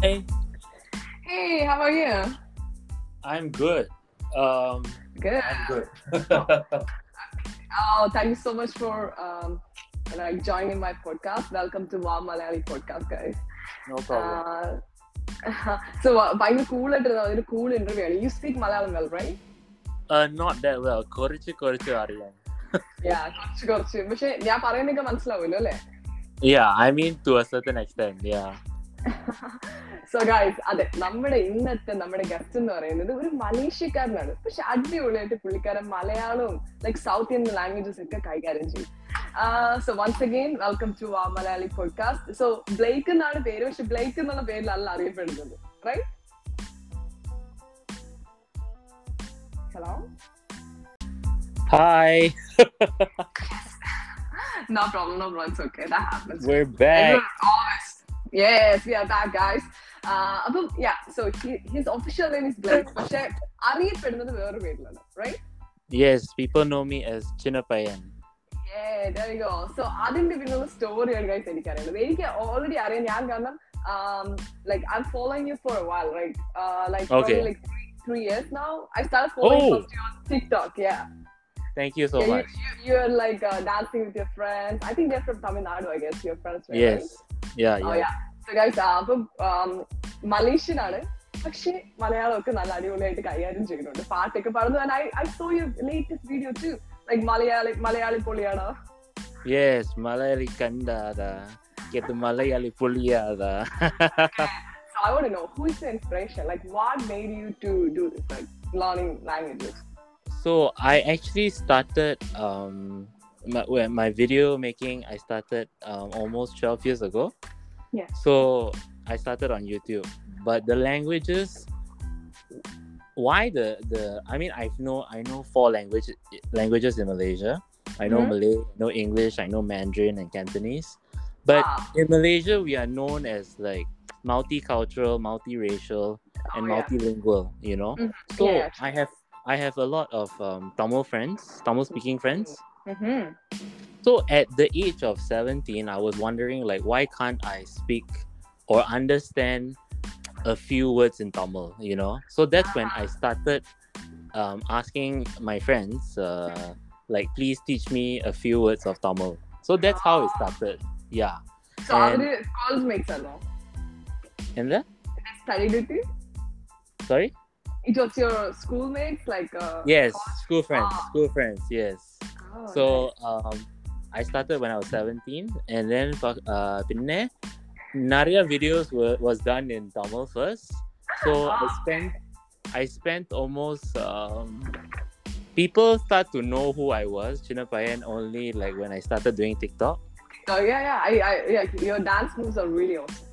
Hey, Hey, how are you? I'm good. Um, Good. I'm good. Oh, thank you so much for um, like joining my podcast. Welcome to Wow Malayali podcast, guys. no problem. Uh, so, uh, ഭയങ്കര cool ആയിട്ട് ഒരു cool interview ആണ് you speak Malayalam well right Uh, not that well. കുറച്ച് കുറച്ച് അറിയാം. യാ കുറച്ച് കുറച്ച് പക്ഷെ ഞാൻ പറയുന്നൊക്കെ മനസ്സിലാവുമല്ലോ അല്ലേ Yeah, I mean to a certain extent. Yeah. So guys അതെ നമ്മുടെ ഇന്നത്തെ നമ്മുടെ ഗസ്റ്റ് എന്ന് പറയുന്നത് ഒരു മലേഷ്യക്കാരനാണ്. പക്ഷെ അടിപൊളിയായിട്ട് പുള്ളിക്കാരൻ മലയാളവും ലൈക് സൗത്ത് ഇന്ത്യൻ ലാംഗ്വേജസ് ഒക്കെ കൈകാര്യം ചെയ്യും. So once again welcome to uh Malayali podcast so Blake എന്നാണ് പേര് പക്ഷെ ബ്ലേക്ക് എന്നുള്ള പേരിലല്ല അറിയപ്പെടുന്നത്. Right hello Hi, no problem no problem it's okay that happens we're back. Yes, we are back, guys. Uh, അപ്പം yeah, so he, his official name is Blake, പക്ഷെ അറിയപ്പെടുന്നത് വേറൊരു പേരിലാണ്, right? Yes, people know me as Chinapayan. Yeah, there you go. So അതിന്റെ പിന്നുള്ള സ്റ്റോറിയാണ് guys എനിക്ക് അറിയുന്നത് എനിക്ക് ഓൾറെഡി അറിയാം ഞാൻ കാരണം like I following you for A while right like Okay. Like three years now I start following Oh. First on TikTok, yeah. Thank you so yeah, much. You, you, you're like uh, dancing with your friends. I think they're from Tamil Nadu, I guess, your friends. were, Yes. Yeah, Oh, yeah. yeah. So guys, uh, അപ്പം Malaysian ആണ് പക്ഷെ മലയാളമൊക്കെ നല്ല അടിപൊളിയായിട്ട് കൈകാര്യം ചെയ്യുന്നുണ്ട് പാട്ടൊക്കെ പാടുന്നു and I I so your latest video to like Malayali Malayali പൊളിയാണ് Yes, Malayali Kandada. Get the Malayali Puliada. So I want to know who is the inspiration? Like what made you to do this, like learning languages? So I actually started um my, well, my video making. I started um, almost twelve years ago. Yeah. So I started on YouTube, but the languages. Why the the? I mean, I know I know four language languages in Malaysia. I know Mhm. Malay, I know English, I know Mandarin and Cantonese. But Ah. in Malaysia, we are known as like multicultural, multiracial, and Oh, yeah. multilingual. You know. Mhm. So yeah, I have I have a lot of um, Tamil friends, Tamil speaking friends. Mm-hmm. So at the age of 17, I was wondering like why can't I speak or understand a few words in Tamil, you know? So that's when I ah. started um, asking my friends uh, like please teach me a few words of Tamil. So that's how it ah. started. Yeah. So and, how did calls make? And that? Studied with you? Sorry? It was your schoolmates, like. Uh, yes, school friends. Ah. School friends. Yes. Oh, So um, I started when I was 17, and then uh, pinne Naria videos were, was done in Tamil first. So I spent I spent almost um, people start to know who I was Chinapayan only like when I started doing TikTok. So yeah, yeah, I, I, yeah, your dance moves are really awesome.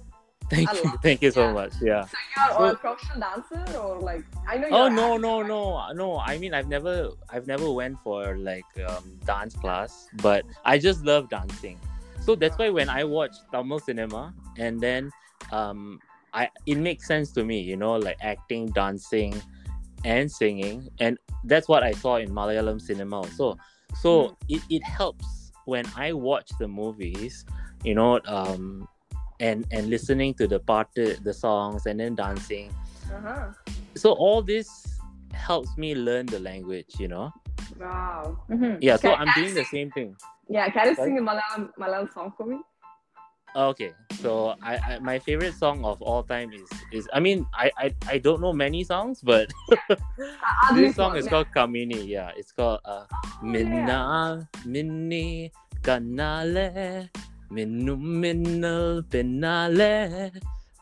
Thank I you, thank you so yeah. much. Yeah. So you are So- a professional dancer, or like I know. Oh you're no no right? no no! I mean I've never I've never went for like um, dance class, but I just love dancing. So that's why when I watch Tamil cinema and then um, I it makes sense to me, you know, like acting, dancing, and singing, and that's what I saw in Malayalam cinema also. So it, it helps when I watch the movies, you know, um, and and listening to the part the songs and then dancing Uh-huh. so all this helps me learn the language you know Wow. Mhm. yeah so Can- i'm doing the same thing Yeah, can you Sorry? sing a Malayalam Malayalam song for me? okay so I, I my favorite song of all time is is i mean i i, I don't know many songs but this song is called kamini yeah it's called uh minna minni kanale minnu minnal pinnale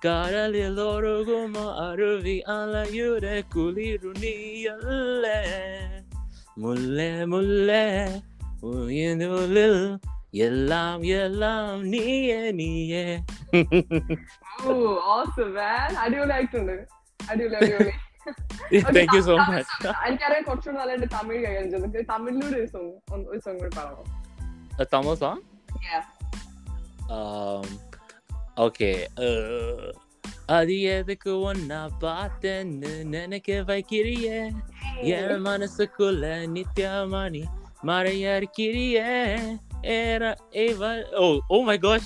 കടലിലൊഴുകുമോ അരുവി അലയുടെ കുളിരുണിയല്ലേ മുല്ലേ മുല്ലേ ഉയനുള്ളിൽ എല്ലാം എല്ലാം നീയേ നീയേ Oh, awesome, man. അടിപൊളിയായിട്ടുണ്ട് അടിപൊളി അടിപൊളി thank you so Tamil much song. എനിക്കറിയാം കുറച്ചുകൂടി നല്ലതായിട്ട് തമിഴ് കൈകാര്യം ചെയ്തു തമിഴിലൂടെ ഒരു സോങ് ഒരു സോങ് കൂടി പാടാമോ A Tamil song? Yeah. Um, okay. Uh, Adiye'deki ona baten neneke vaikiriye Yermana sakula nityamani marayar kiriye Era eva Oh, oh my gosh.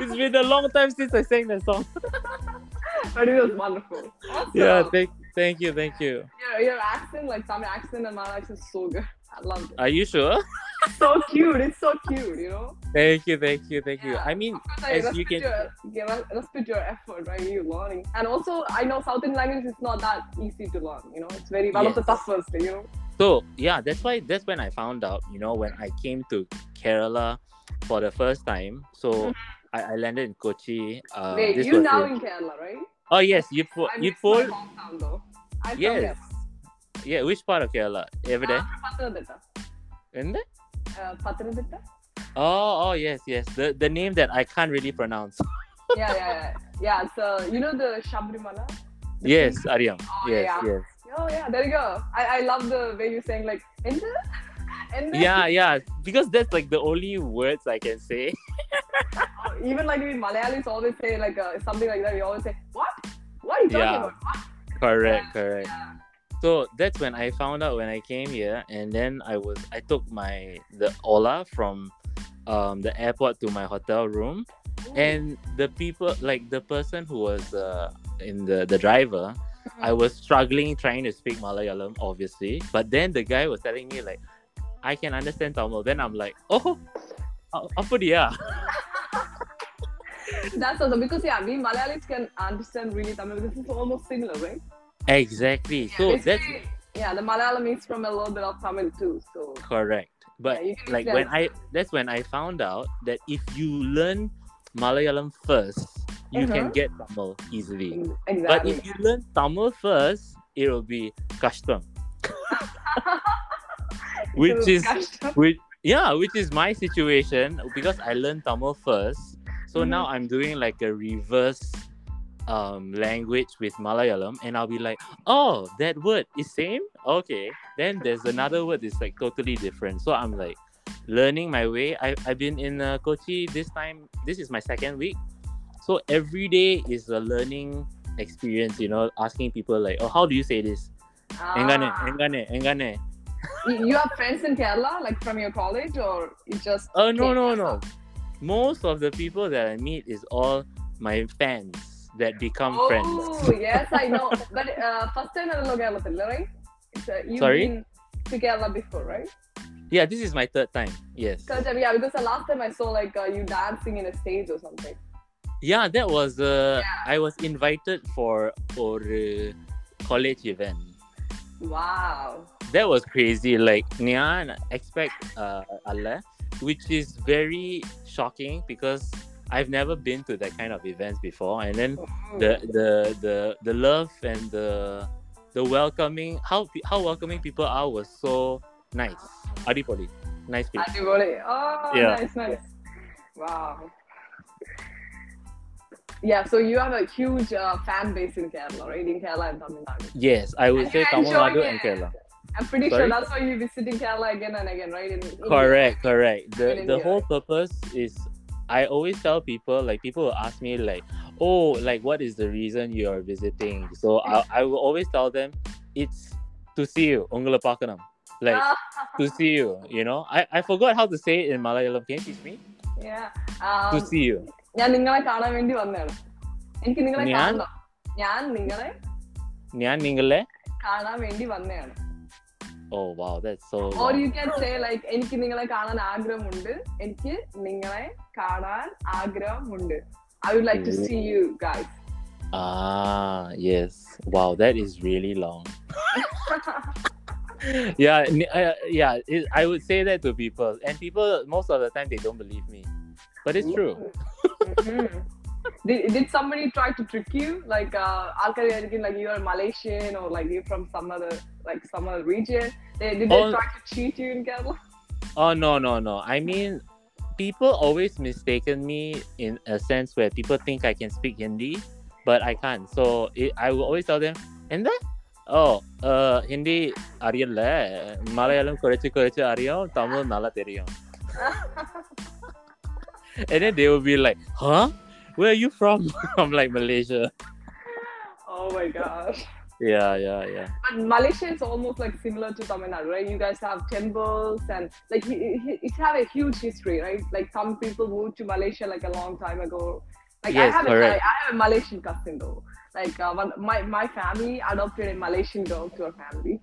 it's been a long time since I sang that song. but it was wonderful. Awesome. Yeah, thank thank you, thank you. Your, your accent, like some accent and my accent is so good. I love it. Are you sure? so cute. It's so cute, you know. Thank you, thank you, thank you. I mean, As you can- your, you know, respect your effort, right? You learning, and also I know South Indian language is not that easy to learn. You know, it's very one of the toughest. You know. so yeah, that's why that's when I found out. You know, when I came to Kerala for the first time. So I, I landed in Kochi. Uh, Wait, you now in- in Kerala, right? Oh yes, you you miss my told hometown though. I'm from yes. there. Yeah, which part of Kerala? Every day? there? I'm from Pathanamthitta. In there? Uh? Oh, oh yes, yes. The the name that I can't really pronounce. yeah, yeah, yeah. Yeah, so you know the Sabarimala? yes, Ariam. Oh, yes, yeah. yes. Oh yeah, there you go. I, I love the way you're saying like enter, enter. Yeah, yeah. Because that's like the only words I can say. Even like we Malayalis always say like uh, something like that. We always say what? What are you talking Yeah. about? What? correct, Yeah. correct. Yeah. So that's when I found out when I came here, and then I was I took my the Ola from um the airport to my hotel room, and the people like the person who was uh in the the driver, I was struggling trying to speak Malayalam, obviously. But then the guy was telling me like, I can understand Tamil. Then I'm like, oh, apa dia? That's awesome because yeah, we Malayalis can understand really Tamil because it's almost similar, right? Exactly. So that's yeah, the Malayalam is from a little bit of Tamil too. So correct. But Yeah, like when I that's when I found out that if you learn Malayalam first, you can Uh-huh. get Tamil easily. Exactly. But if you learn Tamil first, it will be kashtam. which is Kashtam. which yeah, which is my situation because I learned Tamil first. So Mhm. now I'm doing like a reverse um language with Malayalam and I'll be like, oh, that word is same? Okay. Then there's another word that's like totally different. So I'm like learning my way. I, I've been in uh, Kochi this time. This is my second week. So every day is a learning experience, you know, asking people like, oh, how do you say this? Engane, Ah. engane, engane. you you have friends in Kerala, like from your college, or you just? Oh no no no. Most of the people that I meet is all my fans that become friends. Oh yes, I know. But uh, first time I look at right? It's, uh, you've Sorry? been to Kerala before, right? Yeah, this is my third time. Yes. Because yeah, because the last time I saw like uh, you dancing in a stage or something. Yeah, that was uh I was invited for a college event. Wow. That was crazy. Like Nyan expect uh Allah, which is very shocking because I've never been to that kind of events before, and then oh. the the the the love and the the welcoming how how welcoming people are was so nice. Adipoli, nice people. Adipoli, oh, yeah. nice, nice. Wow. Yeah, so you have a huge uh, fan base in Kerala, right? In Kerala and Tamil Nadu. Yes, I would and say Tamil Nadu and Kerala. I'm pretty Sorry? sure that's why you're visiting Kerala again and again, right? In, in correct, India. correct. The, in the whole purpose is I always tell people like people will ask me like, oh, like what is the reason you are visiting? So I, I will always tell them it's to see you. Ungala pakanam. Like Ah, to see you, you know. I, I forgot how to say it in Malayalam. Can you teach me? yeah. Um, To see you. ഞാൻ നിങ്ങളെ കാണാൻ വേണ്ടി വന്നതാണ് എനിക്ക് നിങ്ങളെ ഞാൻ? കാണണം ഞാൻ നിങ്ങളെ Nyan ningale? കാണാൻ വേണ്ടി വന്നതാണ് Oh wow, that's so or long. U can say like എനിക്ക് നിങ്ങളെ കാണാൻ ആഗ്രഹമുണ്ട് എനിക്ക് നിങ്ങളെ കാണാൻ ആഗ്രഹമുണ്ട് I would like to see you guys Ah yes. Wow, that is really long. yeah, n- uh, yeah. It, I would say that to people, and people most of the time they don't believe me, but it's true. did, did somebody try to trick you? Like, uh, like you're Malaysian or like you're from some other like some other region. They, did they oh, try to cheat you in Kerala? Oh no no no! I mean, people always mistaken me in a sense where people think I can speak Hindi, but I can't. So it, I will always tell them, and that oh Hindi அறியல Malayalam குறைச்சு குறைச்சு அறியும் தமிழ் நல்லா தெரியும் and then they will be like huh where are you from I'm like Malaysia oh my gosh yeah yeah yeah But Malaysia is almost like similar to Tamil Nadu, right? You guys have temples and like it, have a huge history, right? Like some people moved to Malaysia like a long time ago, Like Yes, I have correct. A, I have a Malaysian cousin though. Like uh, my my family adopted a Malaysian girl to our family.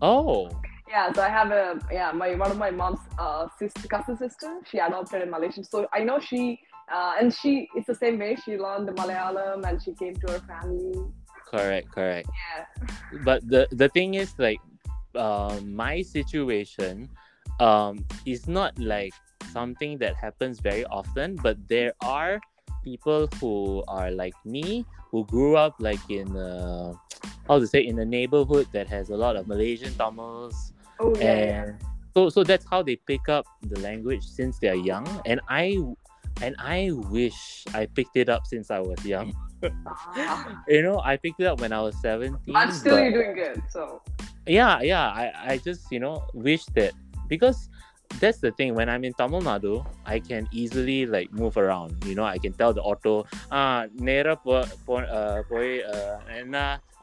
Oh, Yeah, so I have a yeah my one of my mom's uh sister cousin sister. She adopted a Malaysian, so I know she uh, and she it's the same way. She learned the Malayalam and she came to her family. correct, correct. Yeah. But the the thing is, like, um, my situation, um, is not like something that happens very often. But there are people who are like me who grew up like in uh, how to say in a neighborhood that has a lot of Malaysian Tamils Oh yeah. yeah. and so so that's how they pick up the language since they're young and i and i wish i picked it up since i was young Ah. you know i picked it up when i was 17 But still, but- you're doing good. So yeah yeah i i just you know wish that because that's the thing when i'm in tamil nadu i can easily like move around you know i can tell the auto ah நேரா போ போ- uh, போய் uh, என்ன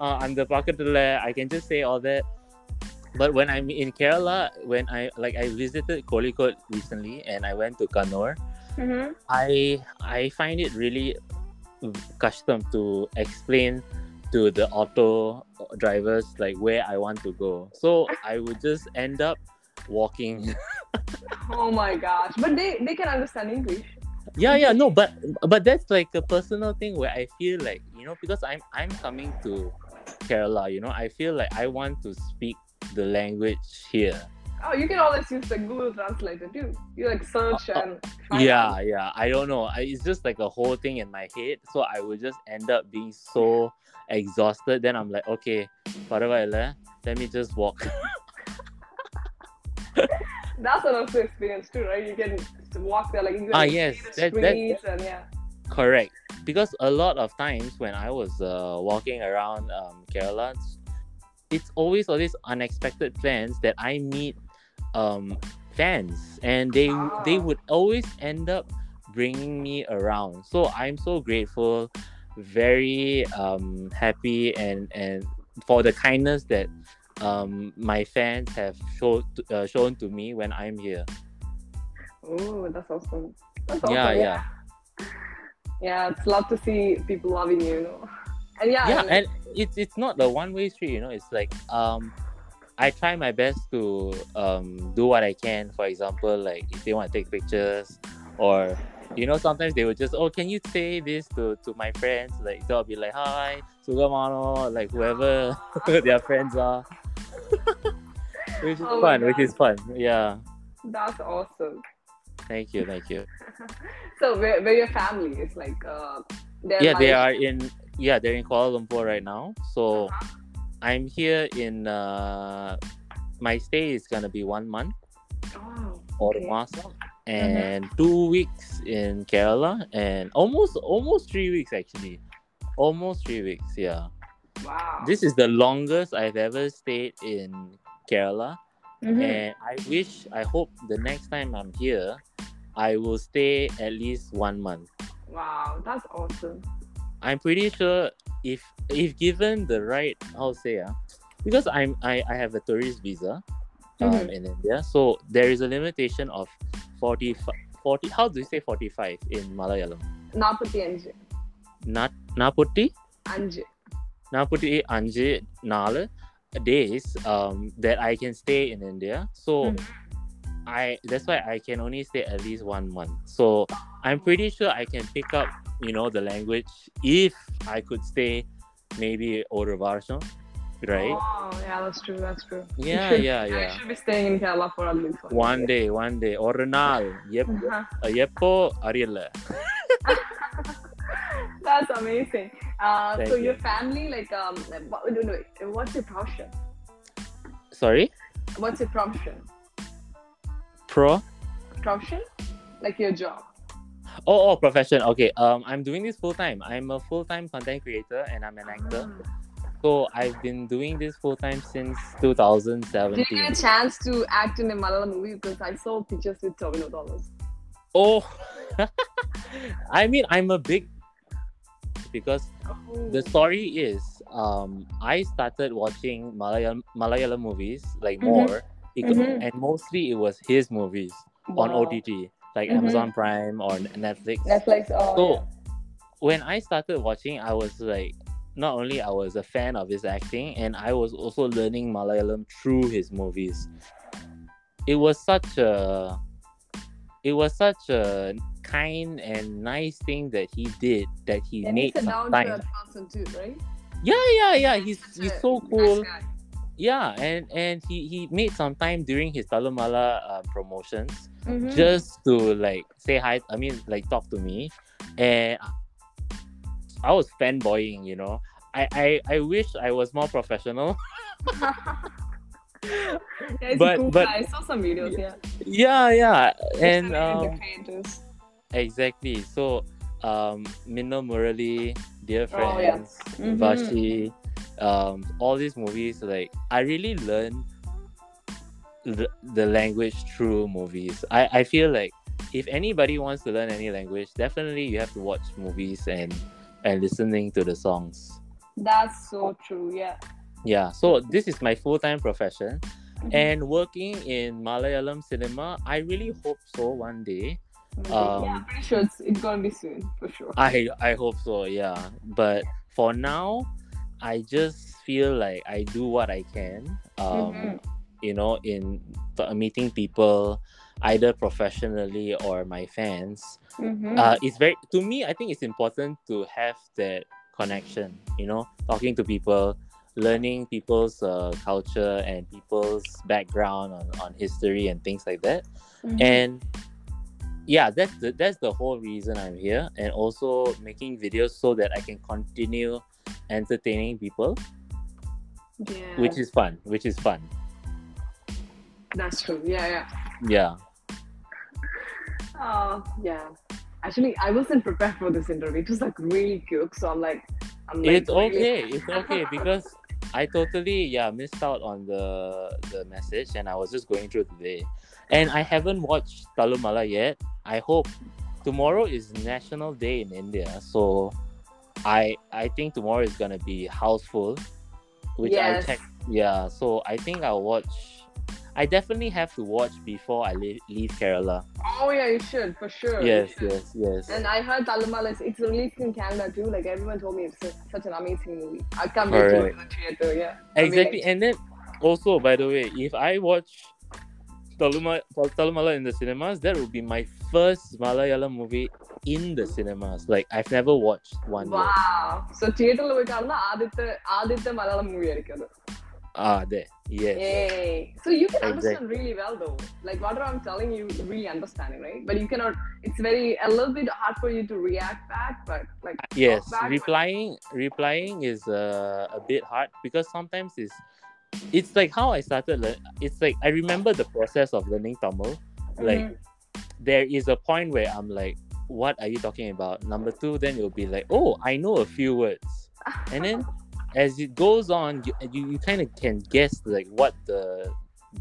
uh, அந்த பக்கத்துல i can just say all that but when i'm in kerala when i like i visited Kozhikode recently and i went to kannur mm-hmm. i i find it really custom to explain to the auto drivers like where I want to go. So I would just end up walking. oh my gosh! But they they can understand English. yeah, yeah, no, but but that's like a personal thing where I feel like you know because I'm I'm coming to Kerala, you know, I feel like I want to speak the language here. Oh, you can always use the Google Translator too. You like search uh, uh, and. yeah, it. yeah. I don't know. I, it's just like a whole thing in my head, so I would just end up being so exhausted. Then I'm like, okay, whatever, let me just walk. that's an also experience too, right? You can walk there, like you ah, can ah, yes, see the that, streets that, and yeah. Correct, because a lot of times when I was uh, walking around um, Kerala, it's always all these unexpected plans that I meet um, fans and they they Ah. would always end up bringing me around so i'm so grateful very um, happy and and for the kindness that um, my fans have showed uh, shown to me when i'm here Oh, that's awesome. That's Yeah, awesome. yeah. Yeah, it's love to see people loving you. you know? And yeah, yeah and- and it's it's not a one way street you know it's like um i try my best to um do what i can. For example like if they want to take pictures or you know sometimes they would just oh can you say this to to my friends? Like they'll be like hi sugamano like whoever their friends are. Which is Oh fun which is fun. Yeah. That's awesome. thank you thank you. So where, where your family is like uh yeah they are in yeah they're in kuala lumpur right now. So Uh-huh. I'm here in uh my stay is gonna be one month Oh, or okay. Masa and two weeks in Kerala and almost almost three weeks actually almost three weeks yeah Wow. this is the longest I've ever stayed in Kerala Mhm. and I wish I hope the next time I'm here I will stay at least one month Wow, that's awesome. I'm pretty sure if if given the right, how say, uh, because I'm I, I have a tourist visa um, mm-hmm. in India, so there is a limitation of 40, 40 How do you say forty five in Malayalam? Naputi Anji. Na, naputi. Anji. Naputi anju nala days um, that I can stay in India. So. Mm-hmm. I that's why I can only stay at least one month. So I'm pretty sure I can pick up you know, the language if I could stay maybe over Varsho, right? Oh, yeah, that's true. That's true. You Yeah, should- yeah, You yeah. should be staying in Kerala for at least one. One day, one day. ஒரு நாள் எப் Uh-huh. எப்போ அறியல That's amazing. Uh, Thank so you. your family, like, um, what, no, no, what's your profession? sorry What's your profession? pro Profession? Like your job? oh oh profession okay um i'm doing this full time i'm a full-time content creator and i'm an actor Ah. so i've been doing this full-time since 2017. Did you 2017 get a chance to act in a Malayalam movie? Because I saw pictures with Tovino Thomas. oh i mean i'm a big because Oh. the story is um i started watching malayalam malayalam movies like Mhm. more Mhm. and mostly it was his movies on ott like Mhm. amazon prime or netflix Netflix. Oh, So, yeah. when I started watching, I was like, not only I was a fan of his acting, and I was also learning Malayalam through his movies. It was such a, it was such a kind and nice thing that he did that he And made he's a down time. to earth person too, right? Yeah, yeah, yeah. He's he's a so nice cool. guy. Yeah, and and he he made some time during his Thallumaala uh, promotions Mhm. just to like say hi. I mean, like talk to me, and I was fanboying. You know, I I, I wish I was more professional. yeah, But- cool but- I saw some videos. Yeah, yeah, yeah, and um, exactly. So, um, Minnal Murali, Dear Oh, yeah. Friends, Mhm. Vashi, um, all these movies, like I really learned the, the language through movies. I, I feel like if anybody wants to learn any language, definitely you have to watch movies and and listening to the songs. That's so true. Yeah. Yeah, so this is my full time profession, Mhm. and working in Malayalam cinema. I really hope so one day. um, yeah, I'm pretty sure it's, it's gonna be soon for sure. I I hope so, yeah. But for now, I just feel like I do what I can. Um, Mhm. you know, in meeting people, either professionally or my fans. Mhm. Uh, it's very to me. I think it's important to have that connection. You know, talking to people, learning people's uh, culture and people's background on, on history and things like that Mhm. and yeah that's the that's the whole reason i'm here and also making videos so that i can continue entertaining people. Yeah, which is fun. Which is fun. That's true. Yeah, yeah. yeah. Oh, yeah. Actually, I wasn't prepared for this interview. It was like really quick, so I'm like, I'm like, it's really- okay. It's okay because i totally yeah missed out on the the message and i was just going through today and i haven't watched thallumaala yet. I hope tomorrow is national day in india. So i i think tomorrow is gonna be houseful which Yes. i check. yeah so i think i'll watch i definitely have to watch before i leave, leave kerala Oh yeah, you should for sure. yes yes yes And I heard Thallumaala is it's released in Canada too. Like everyone told me it's su- such an amazing movie. I can't wait to to the theater. Yeah. I mean, Exactly, and then also, by the way, if I watch Taluma, Thallumaala in the cinemas, that will be my first Malayalam movie in the cinemas. Like I've never watched one. Wow. Yet. So theater போய் காணா ஆதித்த ஆதித்த Ah, there. Yes. Yay. So you can understand exactly. really well though. Like whatever I'm telling you, you really understanding, right? But you cannot. It's very a little bit hard for you to react back, but like yes, back, replying but... replying is uh, a bit hard because sometimes it's it's like how I started. Le- it's like I remember the process of learning Tamil, like. Mm-hmm there is a point where I'm like, what are you talking about? Number two, then you'll be like, oh, I know a few words. And then as it goes on, you, you, you kind of can guess like what the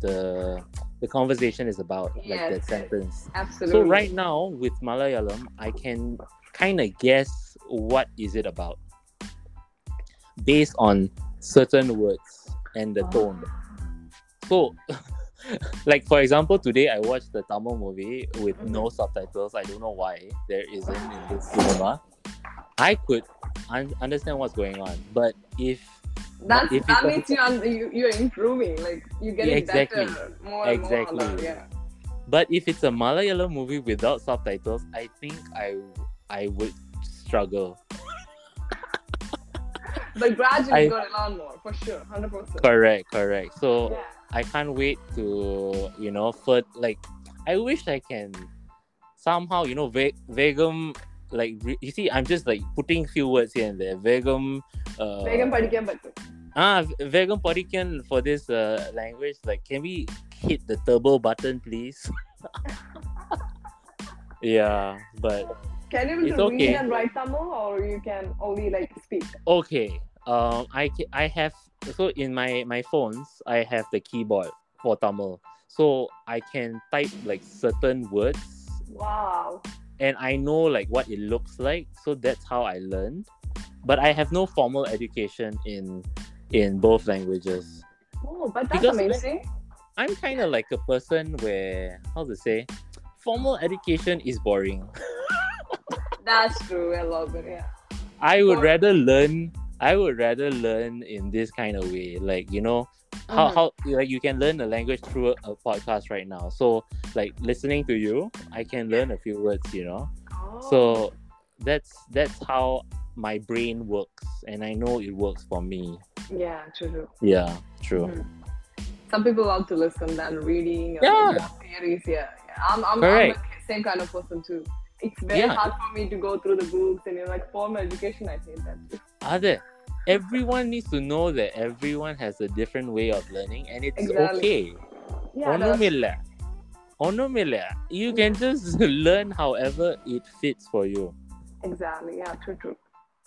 the the conversation is about, like that sentence. absolutely. So right now with Malayalam, I can kind of guess what is it about based on certain words and the tone. Oh. So, like for example, today I watched the Tamil movie with no subtitles. I don't know why there isn't in this cinema. I could un- understand what's going on, but if That's if that you- means you you you're improving. Like you're getting Exactly. better more and Exactly. more. Yeah. but if it's a Malayalam movie without subtitles, I think I I would struggle. But gradually I- you got to learn more for sure, hundred percent. Correct, correct. So Yeah. I can't wait to you know for like I wish I can somehow you know ve- vegum like re- you see I'm just like putting few words here and there. Vegum uh, vegum ah vegum for this uh, language like can we hit the turbo button please? Yeah but can you it's okay. read and write Tamil or you can only like speak? Okay um I I have so in my my phones I have the keyboard for Tamil so I can type like certain words Wow. and I know like what it looks like. So that's how I learned. But I have no formal education in in both languages. Oh, but that's Because- amazing. I'm kind of like a person where how to say formal education is boring. That's true. I love it. Yeah. I would rather learn. I would rather learn in this kind of way, like you know, how Mhm. how like you can learn a language through a, a podcast right now. So like listening to you, I can learn a few words. You know, Oh. so that's that's how my brain works, and I know it works for me. yeah, true. true. Yeah, true. Mhm. Some people love to listen than reading. Or Yeah. theories. Yeah. yeah. I'm, I'm, I'm the same kind of person too. It's very Yeah. hard for me to go through the books and you know, like formal education. I think that too. Other, everyone needs to know that everyone has a different way of learning and it's exactly. okay yeah, ono mila. you yeah. can just learn however it fits for you exactly yeah true true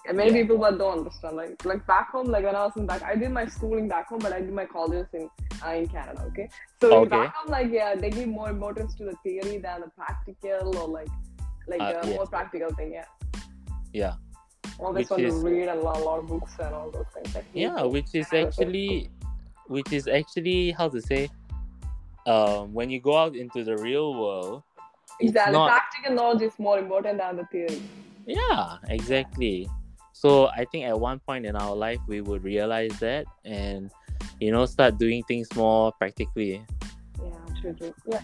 and many yeah. people that don't understand like like back home like when i was in back i did my schooling back home but i did my colleges in uh, in canada okay so okay. back home like yeah they give more importance to the theory than the practical or like like uh, more practical thing yeah yeah Always Which want is- to read a lot, lot of books and all those things. Like, yeah which is actually which is actually how to say um when you go out into the real world Exactly. not Practical knowledge is more important than the theory. yeah exactly so i think at one point in our life we would realize that and you know start doing things more practically Yeah, true, true. Yeah.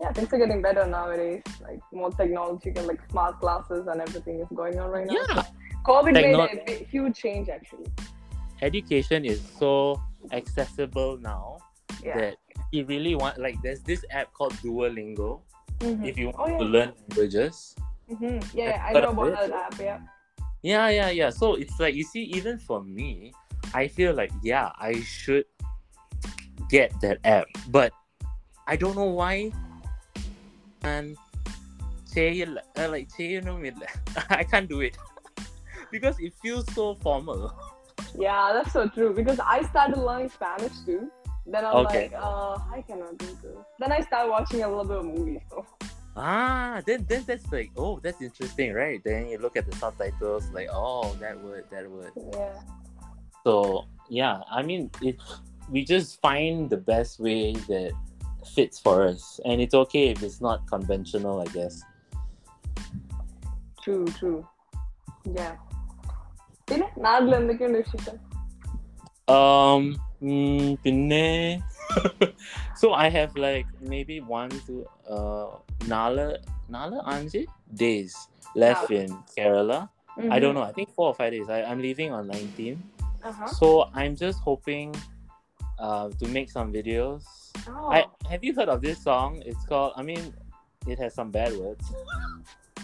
Yeah, things are getting better nowadays. Like more technological, like smart classes and everything is going on right now. yeah COVID Techno- made a huge change actually. education is so accessible now Yeah. that you really want like there's this app called duolingo Mhm. if you want Oh, to learn languages Mhm. Yeah, yeah, I know about that app. Yeah. yeah yeah yeah so it's like you see even for me i feel like yeah i should get that app but i don't know why and ചെയ്യില്ല, uh, like ചെയ്യണമെന്നില്ല. i can't do it because it feels so formal Yeah, that's so true. Because I started learning Spanish too. Then I'm Okay. like, uh, I cannot do this. Then I started watching a little bit of movies. So. ah then then that's like oh that's interesting right then you look at the subtitles like oh that word that word Yeah. So yeah, I mean, it we just find the best way that fits for us, and it's okay if it's not conventional, I guess. True, true. Yeah. പിന്നെ നാട്ടിൽ എന്തൊക്കെയുണ്ട് വിശേഷം Um, mm, പിന്നെ so I have like maybe one to uh nala nala anji days left in Kerala. I don't know. I think four or five days. I, I'm leaving on 19. Uh-huh. So I'm just hoping uh, to make some videos. Oh. I have you heard of this song? It's called. I mean, it has some bad words.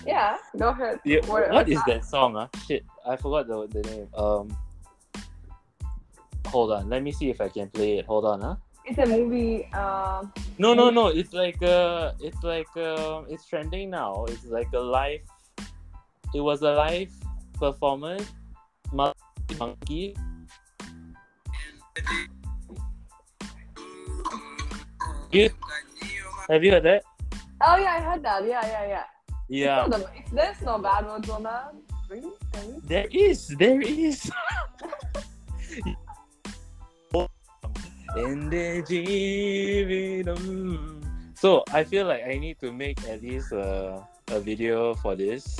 yeah, no ahead. Yeah, What- what is that song? Huh? Shit, I forgot the, the name. Um, hold on. Let me see if I can play it. Hold on, huh? It's a movie. Uh, No, no, no. It's like uh, it's like uh, it's trending now. It's like a live. It was a live performance. Mon- Monkey. You have you heard that? Oh yeah, I heard that. Yeah, yeah, yeah. Yeah. There's no bad words on that. Really? There is. There is. so I feel like I need to make at least a, a video for this.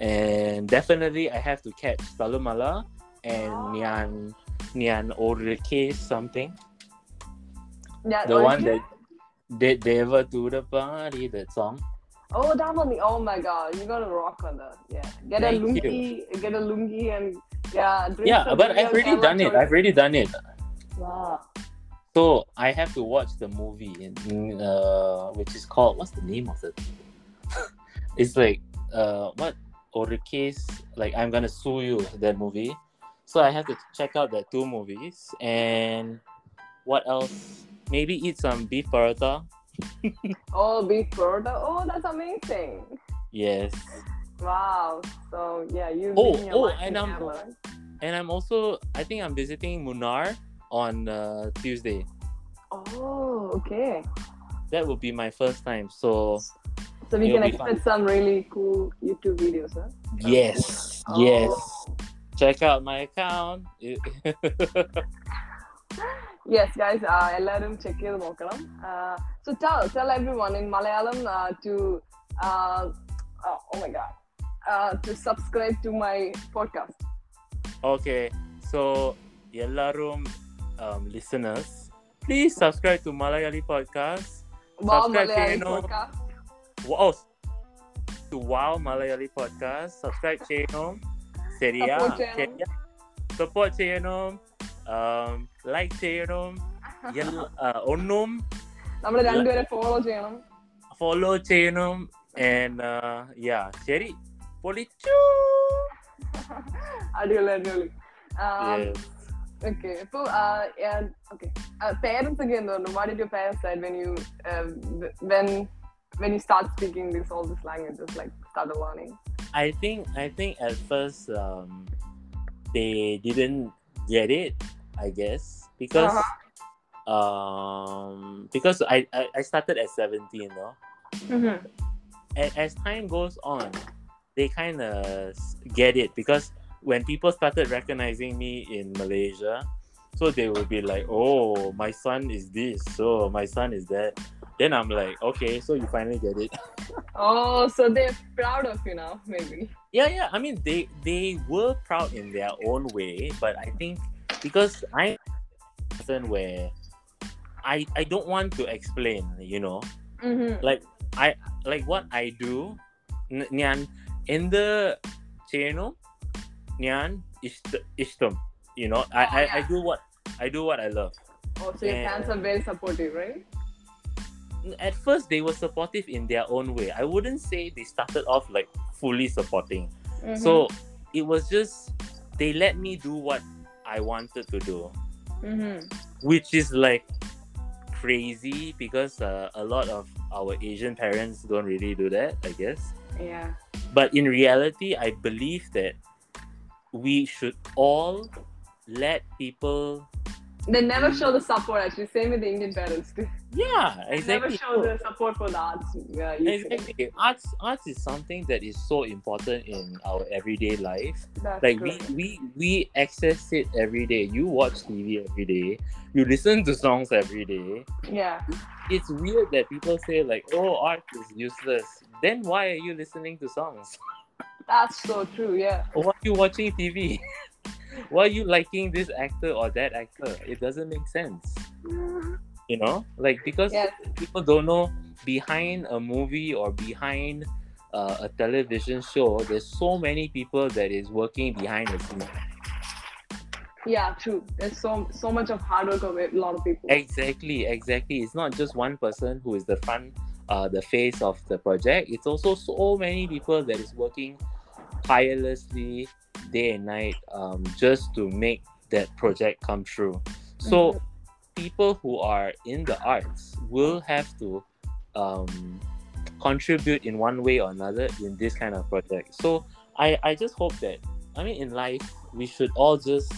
And definitely I have to catch Thallumaala and oh. Nyan Nyan Orike something. Yeah, the one that did they ever do the party that song Oh, that one. Oh my god, you gotta rock on that. Yeah. Get Thank a lungi. Get a lungi and yeah. yeah but I've already done it choice. I've already done it Wow. So I have to watch the movie, in, uh, which is called what's the name of it? it's like uh, what or the case like I'm gonna sue you that movie. So I have to check out the two movies and what else? Maybe eat some beef paratha. Oh, beef burrito. Oh, that's amazing. Yes, Wow. So yeah, you. Oh, oh, and I'm- Amman. and I'm also I think I'm visiting Munnar on uh, Tuesday. Oh, okay. That will be my first time. So So we can expect some really cool YouTube videos, huh? yes, Oh. yes. Check out my account. Yes guys എല്ലാവരും check ചെയ്ത് നോക്കണം so tell everyone in Malayalam to oh my god uh, to subscribe to my podcast okay so എല്ലാരും listeners please subscribe to Malayali podcast subscribe ചെയ്യണോ ഓ to wow Malayali podcast subscribe ചെയ്യണം ശരിയാ support ചെയ്യണം channel. Seria. Support channel. Seria. Support channel. Um, like channel. Yell- uh, ഒന്നും നമ്മള് രണ്ടുപേരെ follow ചെയ്യണം follow ചെയ്യണം and uh, yeah ശരി പൊളിച്ചു അടിപൊളി അടിപൊളി Yes. ഓക്കെ ഇപ്പൊ ഓക്കെ പേരൻസ് ഒക്കെ എന്തുകൊണ്ട് what did your parents side when you when when you start speaking this all these languages like started learning I think I think at first um, they didn't get it, I guess, because um because I, I I started at 17, no? mm-hmm. A- as time goes on, they kind of get it because when people started recognizing me in Malaysia, so they will be like, "Oh, my son is this, so my son is that." Then I'm like, "Okay, so you finally get it." oh so they're proud of you now maybe yeah yeah i mean they they were proud in their own way but i think because i'm a person where i i don't want to explain you know? Mm-hmm. like i like what i do nyan in the channel nyan ishtam you know? I, I i do what i do what i love. Oh so your parents are very supportive right? At first they were supportive in their own way. I wouldn't say they started off like fully supporting. Mhm. So it was just they let me do what I wanted to do, Mhm. which is like crazy because uh, a lot of our Asian parents don't really do that, I guess. yeah But in reality, I believe that we should all let people. They never show the support actually same with the indian parents too Yeah, They never exactly. show the support for the arts uh, yeah. Exactly. Arts, arts is something that is so important in our everyday life. That's like true. we, we we access it every day you watch tv every day you listen to songs every day yeah it's weird that people say like oh art is useless then why are you listening to songs that's so true yeah or why are you watching tv why are you liking this actor or that actor it doesn't make sense you know like because Yes. people don't know behind a movie or behind uh, a television show there's so many people that is working behind the scenes Yeah, true. There's so so much of hard work of a lot of people. Exactly, exactly. It's not just one person who is the front, uh, the face of the project. It's also so many people that is working tirelessly day and night um, just to make that project come true. So Mhm. people who are in the arts will have to um, contribute in one way or another in this kind of project. So I, I just hope that I mean in life we should all just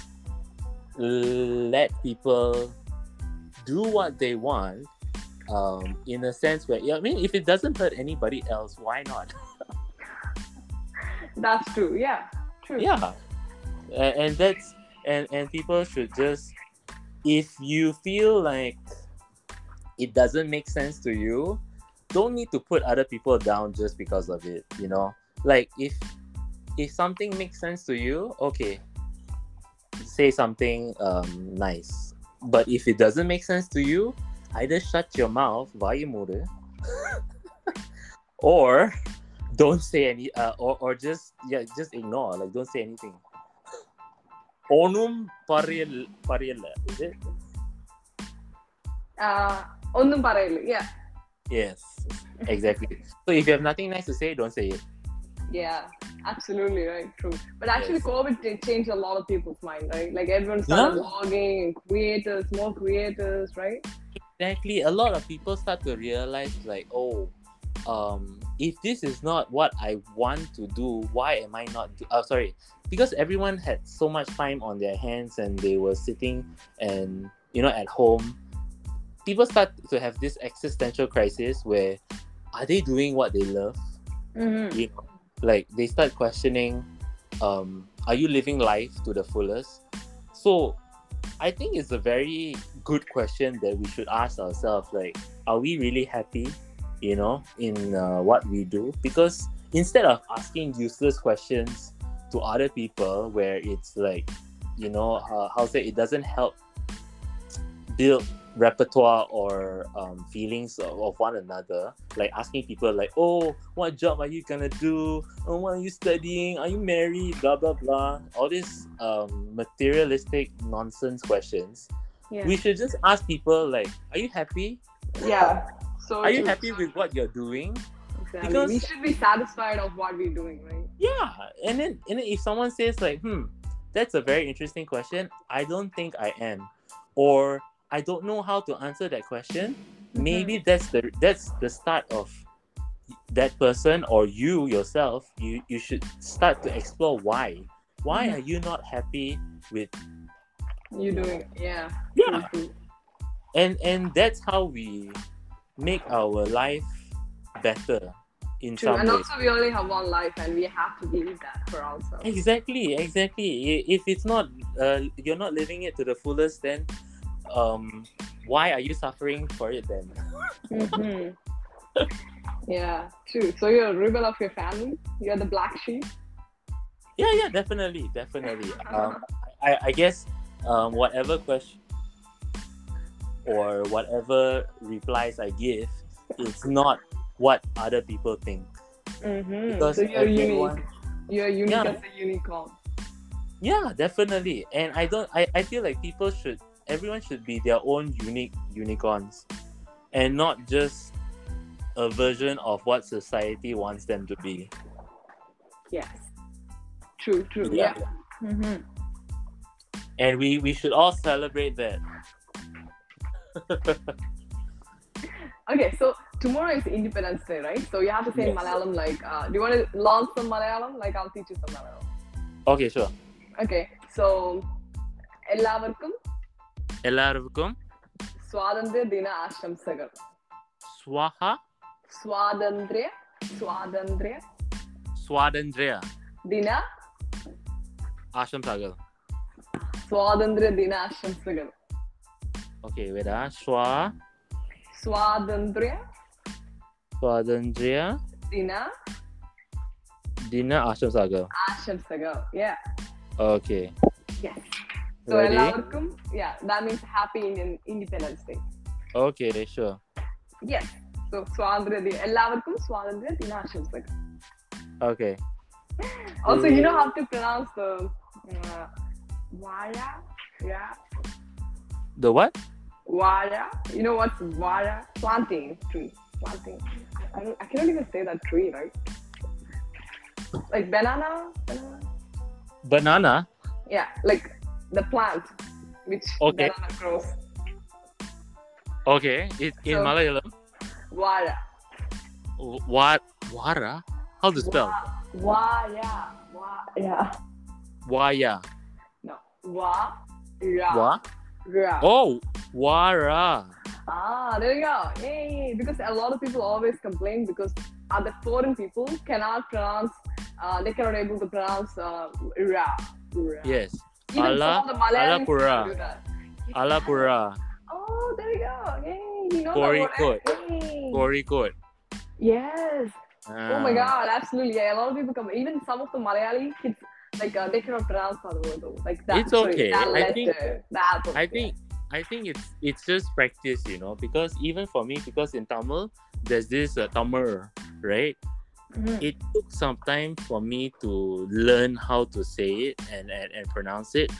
let people do what they want um, in a sense where yeah, I mean if it doesn't hurt anybody else, why not? That's true. Yeah, true. yeah and, and that's and and people should just if you feel like it doesn't make sense to you don't need to put other people down just because of it you know like if if something makes sense to you okay say something um nice but if it doesn't make sense to you either shut your mouth vayu muda or don't say any uh, or, or just yeah just ignore like don't say anything. onum parel pariyalla is it? Uh onum yeah. Yes exactly. So if you have nothing nice to say don't say it. Yeah absolutely right true. But actually yes. covid did change a lot of people's mind right? Like everyone started yeah. blogging creators more creators right? Exactly a lot of people start to realize like oh um if this is not what i want to do why am i not do- oh sorry because everyone had so much time on their hands and they were sitting and you know at home people start to have this existential crisis where are they doing what they love? Mm-hmm. you know like they start questioning um are you living life to the fullest? So i think it's a very good question that we should ask ourselves like are we really happy you know in uh, what we do. Because instead of asking useless questions to other people where it's like you know uh, how say it doesn't help build repertoire or um, feelings of, of, one another like asking people like oh what job are you gonna do? Oh what are you studying? Are you married? Blah blah blah. All these um, materialistic nonsense questions. Yeah. we should just ask people like are you happy? Yeah so are you happy with what you're doing exactly. because we should be satisfied of what we're doing right yeah and then and then if someone says like hmm that's a very interesting question i don't think i am or I don't know how to answer that question, mm-hmm. maybe that's the that's the start of that person or you yourself. You you should start to explore why. Why mm-hmm. are you not happy with you doing? Yeah. Yeah. And and that's how we make our life better in True. some and way. also we only have one life and we have to believe that for ourselves exactly exactly if it's not uh, you're not living it to the fullest then um, why are you suffering for it then? mm-hmm. yeah, true. So you're a rebel of your family. You're the black sheep. Yeah, yeah, definitely, definitely. um, I, I guess um, whatever question or whatever replies I give, it's not what other people think. Mm-hmm. Because so you're everyone, unique. You're unique yeah. as a unicorn. Yeah, definitely. And I don't. I, I feel like people should everyone should be their own unique unicorns and not just a version of what society wants them to be. Yes. True, true. Yeah. yeah. Mm-hmm. And we, we should all celebrate that. okay, so tomorrow is Independence Day, right? So you have to say yes. in Malayalam, like, uh, do you want to learn some Malayalam? Like, I'll teach you some Malayalam. Okay, sure. Okay, so എല്ലാവർക്കും എല്ലാവർക്കും സ്വാതന്ത്ര്യ ദിന ആശംസകൾ സ്വാഹ സ്വാതന്ത്ര്യ സ്വാതന്ത്ര്യ സ്വാതന്ത്ര്യ ദിന ആശംസകൾ സ്വാതന്ത്ര്യ ദിന ആശംസകൾ ഓക്കെ വരാ സ്വാ സ്വാതന്ത്ര്യ സ്വാതന്ത്ര്യ ദിന ദിന ആശംസകൾ ആശംസകൾ yeah okay yes so Ready? എല്ലാവർക്കും yeah that means happy Indian Independence Day okay sure yes so സ്വാതന്ത്ര്യ ദിന എല്ലാവർക്കും സ്വാതന്ത്ര്യ ദിനാശംസകൾ okay also you know how to pronounce the uh, waya yeah the what waya you know what's waya planting tree planting I, don't, I cannot even say that tree right like banana banana banana yeah like the plant which okay. banana grows. Okay, it, in so, Malayalam. Wara. What? Wara? How to spell? Waya. Waya. Waya. No. Wa. Ra. Wa. Ra. Oh, wara. Ah, there you go. Yay! Because a lot of people always complain because other foreign people cannot pronounce. Uh, they cannot able to pronounce uh, ra. ra. Yes. Ala Alapura. Alapura. Oh, there you go. Hey, you know Kozhikode. Kozhikode. Yes. Ah. Oh my god, absolutely. Yeah, a lot of people come. Even some of the Malayali kids, like uh, they cannot pronounce. Like that. It's okay. That I think. That I think. I think it's it's just practice, you know, because even for me, because in Tamil, there's this uh, Tamil, right? Mm-hmm. It took some time for me to learn how to say it and, and, and pronounce it.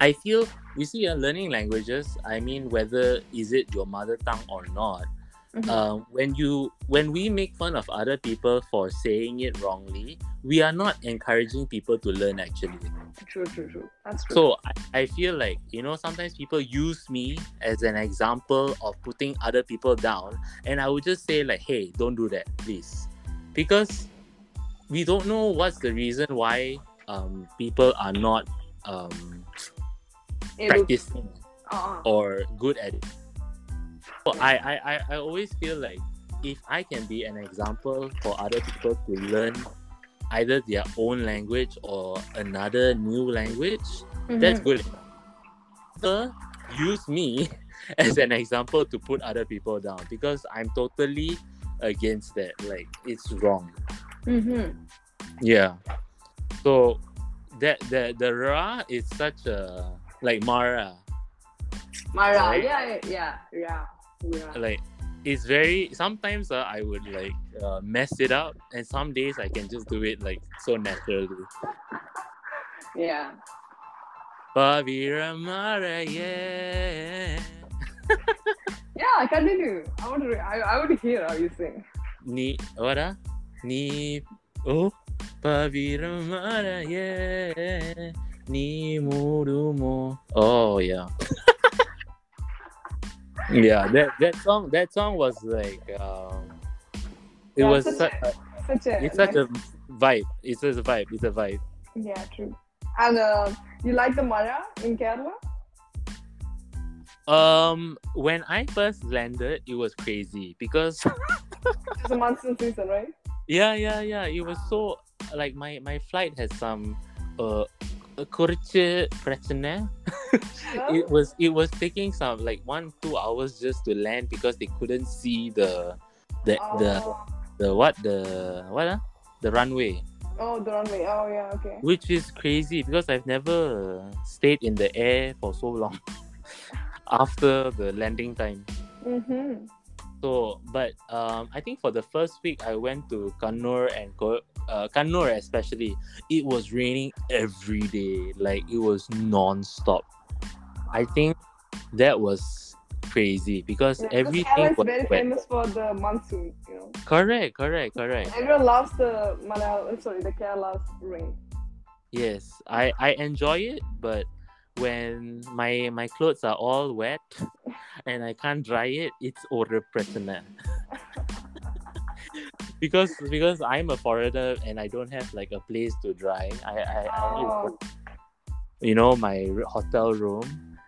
I feel you see, uh, learning languages. I mean, whether is it your mother tongue or not, Mm-hmm. Uh, when you when we make fun of other people for saying it wrongly, we are not encouraging people to learn actually. True, true, true. That's true. So I, I feel like you know sometimes people use me as an example of putting other people down, and I would just say like, hey, don't do that, please because we don't know what's the reason why um, people are not um, practicing uh-uh. or good at it. So I, I, I always feel like if I can be an example for other people to learn either their own language or another new language, mm-hmm. that's good. So use me as an example to put other people down because I'm totally against that. Like it's wrong. Mm-hmm. Yeah. So that the the Ra is such a like Mara. Mara, Right? yeah, yeah, yeah, yeah. Like it's very sometimes uh, I would like uh, mess it up and some days I can just do it like so naturally. Yeah. Pavira Mara, yeah. Yeah, continue. I want to. I, I want to hear how you sing. Ni what ah? Ni oh Pavira Mara, yeah. Ni murumo. Oh yeah. yeah, that that song that song was like um it Yeah, was such such a, such a. it's such nice- a vibe. It's just a vibe. It's a vibe. Yeah, true. And uh, you like the Mara in Kerala? Um, when I first landed, it was crazy because It's a monsoon season, right? yeah, yeah, yeah. It was so like my my flight had some uh குறிச்சு பிரச்சனை it was it was taking some like one two hours just to land because they couldn't see the the oh. the the what the what uh, the runway. Oh the runway. Oh yeah okay. Which is crazy because i've never stayed in the air for so long after the landing time. Mm-hmm. So, but um, I think for the first week I went to Kannur and Ko- uh, Kannur especially, it was raining every day. Like it was non-stop. I think that was crazy because Yeah, everything was very wet. famous for the monsoon, you know. Correct, correct, correct. Everyone loves the Malayalam, sorry, the Kerala's rain. Yes, I I enjoy it, but when my my clothes are all wet and I can't dry it, it's order prisoner. because because I'm a foreigner and I don't have like a place to dry. I I, I Oh. you know my hotel room.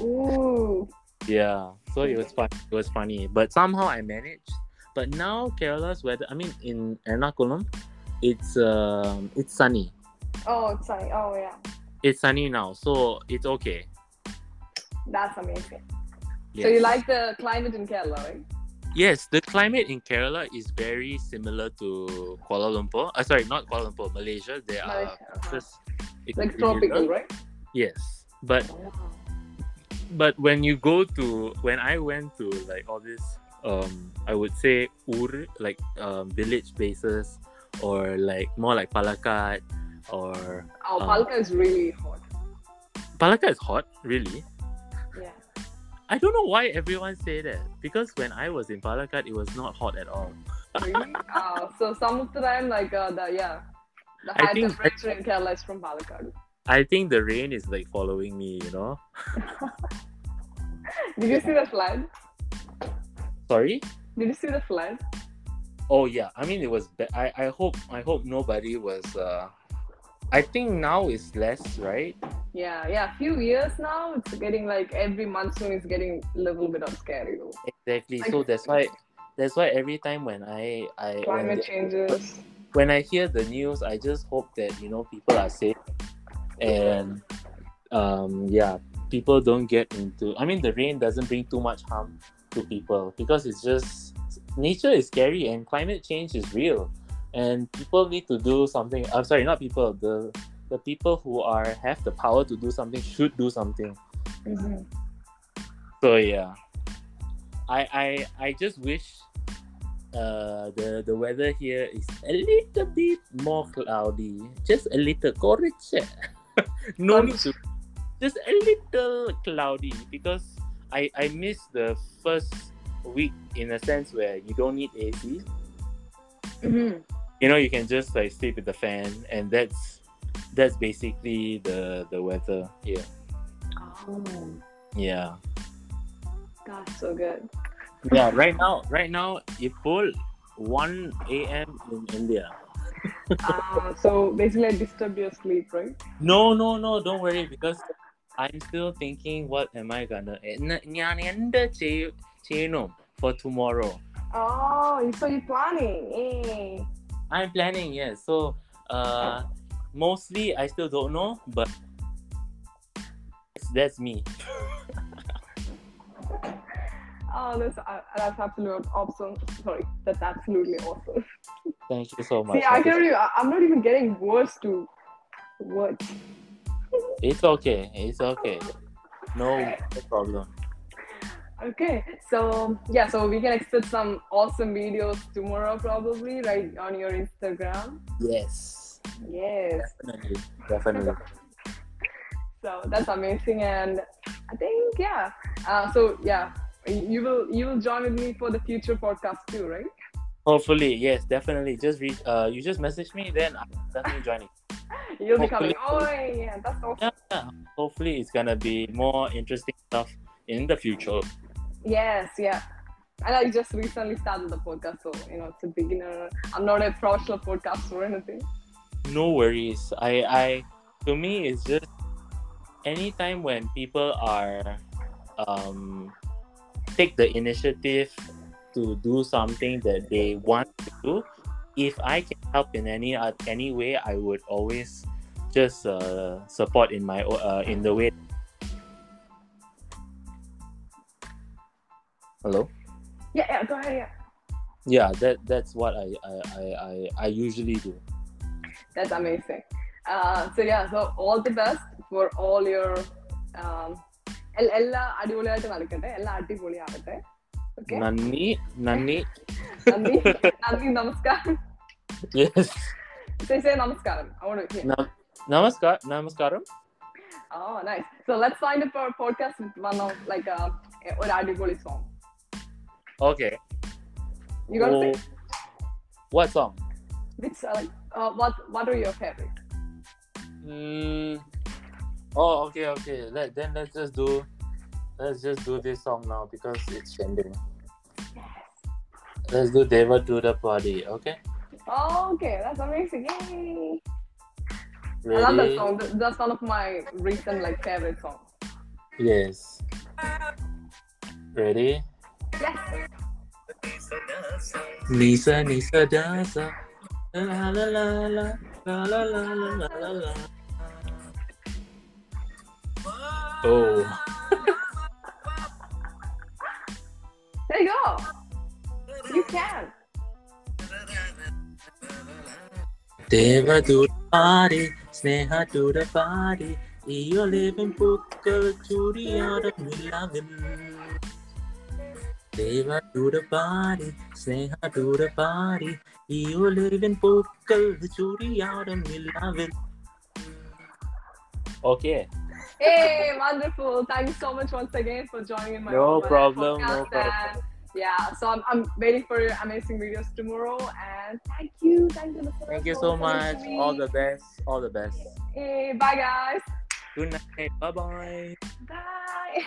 Ooh. Yeah, so it was fun. It was funny, but somehow I managed. But now Kerala's weather. I mean, in Ernakulam, it's um it's sunny. Oh, it's sunny. Oh, yeah. It's sunny now, so it's okay. That's amazing. Yes. So you like the climate in Kerala, right? Yes, the climate in Kerala is very similar to Kuala Lumpur. Uh, sorry, not Kuala Lumpur, Malaysia. They are Malaysia, uh-huh. just Like tropical, right? Yes, but but when you go to when I went to like all this, um, I would say ur like um village places or like more like Palakkad or Oh, Palka is really hot. Palakkad is hot, really. Yeah. I don't know why everyone say that because when I was in Palakkad, it was not hot at all. Really? uh, so some of the time, like uh, the yeah, the I high think- temperature in Kerala is from Palakkad. I think the rain is like following me, you know. Did you see the flood? Sorry. Did you see the flood? Oh yeah, I mean it was. Ba- I I hope I hope nobody was. uh I think now is less, right? Yeah, yeah. A few years now, it's getting like every monsoon is getting a little bit of scary though. Exactly. Like- So that's why that's why every time when I I Climate the- changes. when I hear the news, I just hope that you know people are safe and um yeah, people don't get into. I mean, the rain doesn't bring too much harm to people because it's just nature is scary and climate change is real, and people need to do something. I'm sorry, not people. The the people who are have the power to do something should do something. Mhm. So yeah, I I I just wish uh the the weather here is a little bit more cloudy, just a little correct. no need to, just a little cloudy because I I miss the first week in a sense where you don't need AC. Mhm you know you can just like sleep with the fan and that's that's basically the the weather here. Oh. Yeah. That's so good. Yeah right now right now it's full 1 a.m in india. Uh, so basically I disturb your sleep right? No no no don't worry because i'm still thinking what am i gonna eh, for tomorrow. Oh so you're planning eh i'm planning yes so uh mostly i still don't know but that's me Oh, that's uh, that's absolutely awesome. Sorry, that's absolutely awesome. Thank you so much. See, I can't even, I'm not even getting words to words. It's okay. It's okay. No, no problem. Okay, so yeah, so we can expect some awesome videos tomorrow, probably, right on your Instagram. Yes. Yes. Definitely. Definitely. So that's amazing, and I think yeah. Uh, so yeah, you will you will join with me for the future podcast too, right? Hopefully, yes, definitely. Just read. Uh, you just message me, then I'm definitely joining. You'll be coming. Oh yeah, that's awesome. Yeah, yeah. Hopefully, it's gonna be more interesting stuff in the future. Yes, yeah. And I just recently started the podcast, so you know it's a beginner. I'm not a professional podcaster or anything. No worries. I, I, to me, it's just anytime when people are, um, take the initiative to do something that they want to do. If I can help in any uh, any way, I would always just uh, support in my uh, in the way. Hello. Yeah, yeah. Go ahead. Yeah. Yeah, that that's what I I, I, I, I usually do. That's amazing. Uh, so yeah, so all the best for all your um, L- എല്ലാ അടിപൊളിയായിട്ട് നടക്കട്ടെ എല്ലാം അടിപൊളിയാവട്ടെ okay Nani, nani. നന്ദി നന്ദി നമസ്കാരം Yes. Say, say namaskaram. I want to hear. Nam- namaskar, namaskaram. Oh, nice. So let's find up our podcast with one of like a or Adipoli song. Okay. You got to Oh, say what song? which uh, like uh, what what are your favorite? Mm, oh, okay, okay. Let then let's just do let's just do this song now because it's trending. Let's do Devadoothar paadi, okay? Oh, okay, that's amazing. Yay! I love that song. That's one of my recent like favorite songs. Yes. Ready? Yes. Nisa Nisa Dasa La la la la la la la la la la la Oh There you go. You can. Deva to the party, Snehadoothar paadi. Iyo living pukal churi out of loving. Deva to the party, Snehadoothar paadi. Iyo living pukal churi out of loving. Okay. Hey, wonderful. Thank you so much once again for joining in my No Overlap problem, no problem. And yeah, so I'm, I'm waiting for your amazing videos tomorrow. And thank you. Thank you. listeners, Thank you so much. All the best. All the best. Hey, bye guys. Good night. Bye bye. Bye.